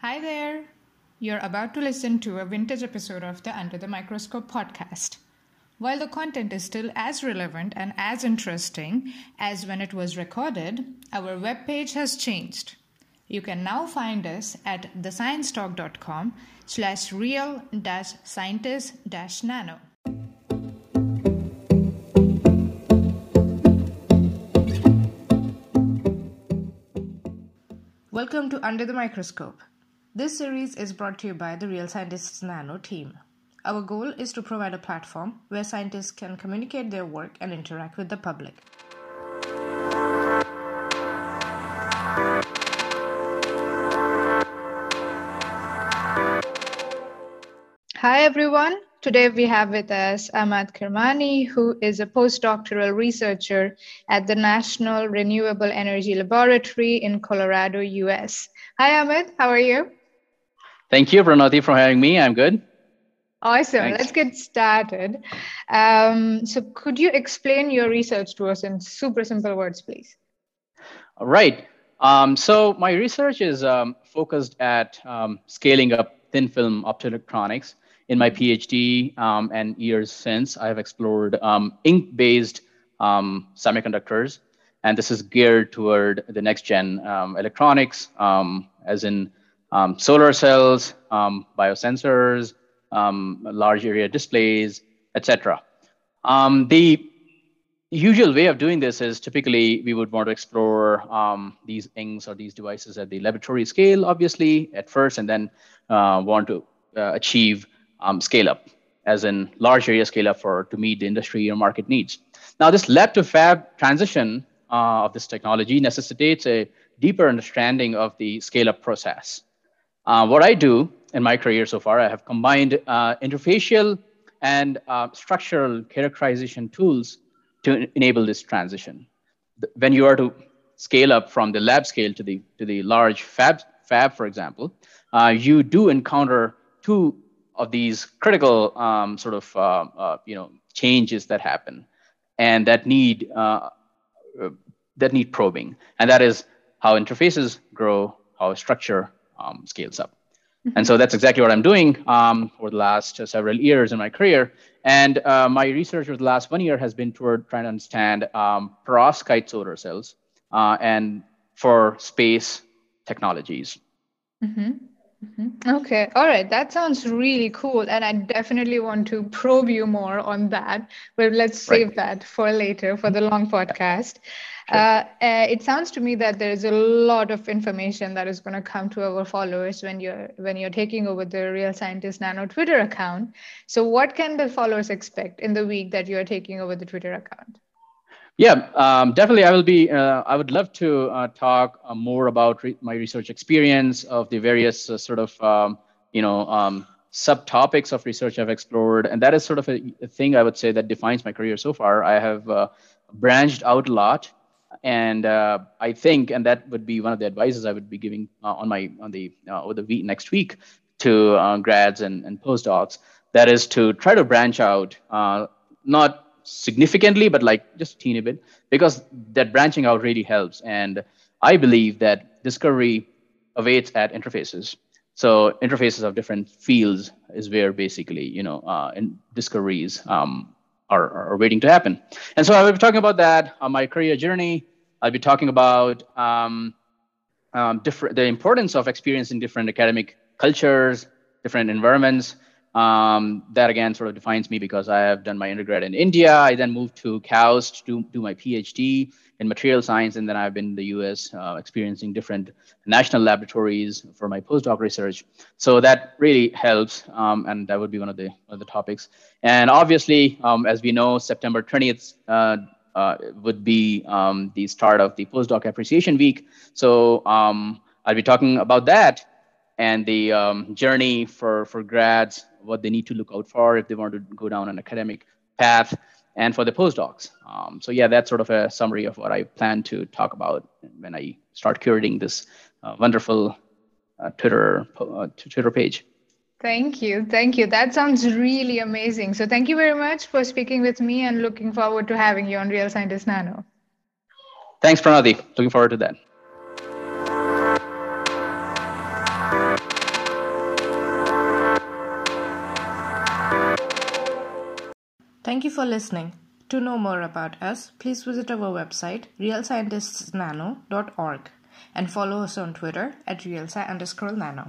Hi there. You're about to listen to a vintage episode of the Under the Microscope podcast. While the content is still as relevant and as interesting as when it was recorded, our webpage has changed. You can now find us at thesciencetalk.com slash real dash scientist dash nano. Welcome to Under the Microscope. This series is brought to you by the Real Scientists Nano team. Our goal is to provide a platform where scientists can communicate their work and interact with the public. Hi everyone. Today we have with us Ahmad Kirmani, who is a postdoctoral researcher at the National Renewable Energy Laboratory in Colorado, US. Hi Ahmad, how are you? Thank you, Pranati, for having me. I'm good. Awesome. Thanks. Let's get started. Um, so, could you explain your research to us in super simple words, please? All right. Um, so, my research is um, focused at um, scaling up thin film optoelectronics. In my PhD um, and years since, I have explored um, ink based semiconductors. And this is geared toward the next gen electronics, as in um, solar cells, um, biosensors, um, large area displays, etc. Um, the usual way of doing this is typically we would want to explore um, these things or these devices at the laboratory scale, obviously, at first, and then uh, want to uh, achieve scale up, as in large area scale up for to meet the industry or market needs. Now, this lab to fab transition uh, of this technology necessitates a deeper understanding of the scale up process. Uh, what I do in my career so far, I have combined uh, interfacial and uh, structural characterization tools to enable this transition. When you are to scale up from the lab scale to the to the large fab fab, for example, uh, you do encounter two of these critical um, sort of uh, you know changes that happen, and that need that need probing, and that is how interfaces grow, how structure um, scales up. Mm-hmm. And so that's exactly what I'm doing um, for the last several years in my career. And uh, my research for the last one year has been toward trying to understand um, perovskite solar cells uh, and for space technologies. Mm-hmm. Mm-hmm. Okay, all right. That sounds really cool. And I definitely want to probe you more on that. But let's save right. that for later for the long podcast. Sure. Uh, uh, it sounds to me that there is a lot of information that is going to come to our followers when you're when you're taking over the Real Scientist Nano Twitter account. So, what can the followers expect in the week that you are taking over the Twitter account? Yeah, um, definitely. I will be. Uh, I would love to uh, talk uh, more about re- my research experience of the various uh, sort of um, you know um, subtopics of research I've explored, and that is sort of a, a, thing I would say that defines my career so far. I have uh, branched out a lot, and uh, I think, and that would be one of the advices I would be giving on my on the over the week next week to grads and, and postdocs. That is to try to branch out, not significantly, but like just a teeny bit, because that branching out really helps. And I believe that discovery awaits at interfaces. So interfaces of different fields is where basically, you know, uh, and discoveries um, are, are waiting to happen. And so I will be talking about that on my career journey. I'll be talking about um, um, different the importance of experiencing different academic cultures, different environments, um, that again sort of defines me because I have done my undergrad in India. I then moved to KAUST to do my PhD in material science, and then I've been in the US uh, experiencing different national laboratories for my postdoc research. So that really helps, um, and that would be one of the one of the topics. And obviously, um, as we know, September 20th. Uh, uh, would be um, the start of the postdoc appreciation week. So um, I'll be talking about that and the um, journey for, for grads, what they need to look out for if they want to go down an academic path, and for the postdocs. Um, so yeah, that's sort of a summary of what I plan to talk about when I start curating this uh, wonderful uh, Twitter uh, Twitter page. Thank you. Thank you. That sounds really amazing. So thank you very much for speaking with me and looking forward to having you on Real Scientist Nano. Thanks, Pranati. Looking forward to that. Thank you for listening. To know more about us, please visit our website, realscientistsnano.org, and follow us on Twitter at realsci underscore nano.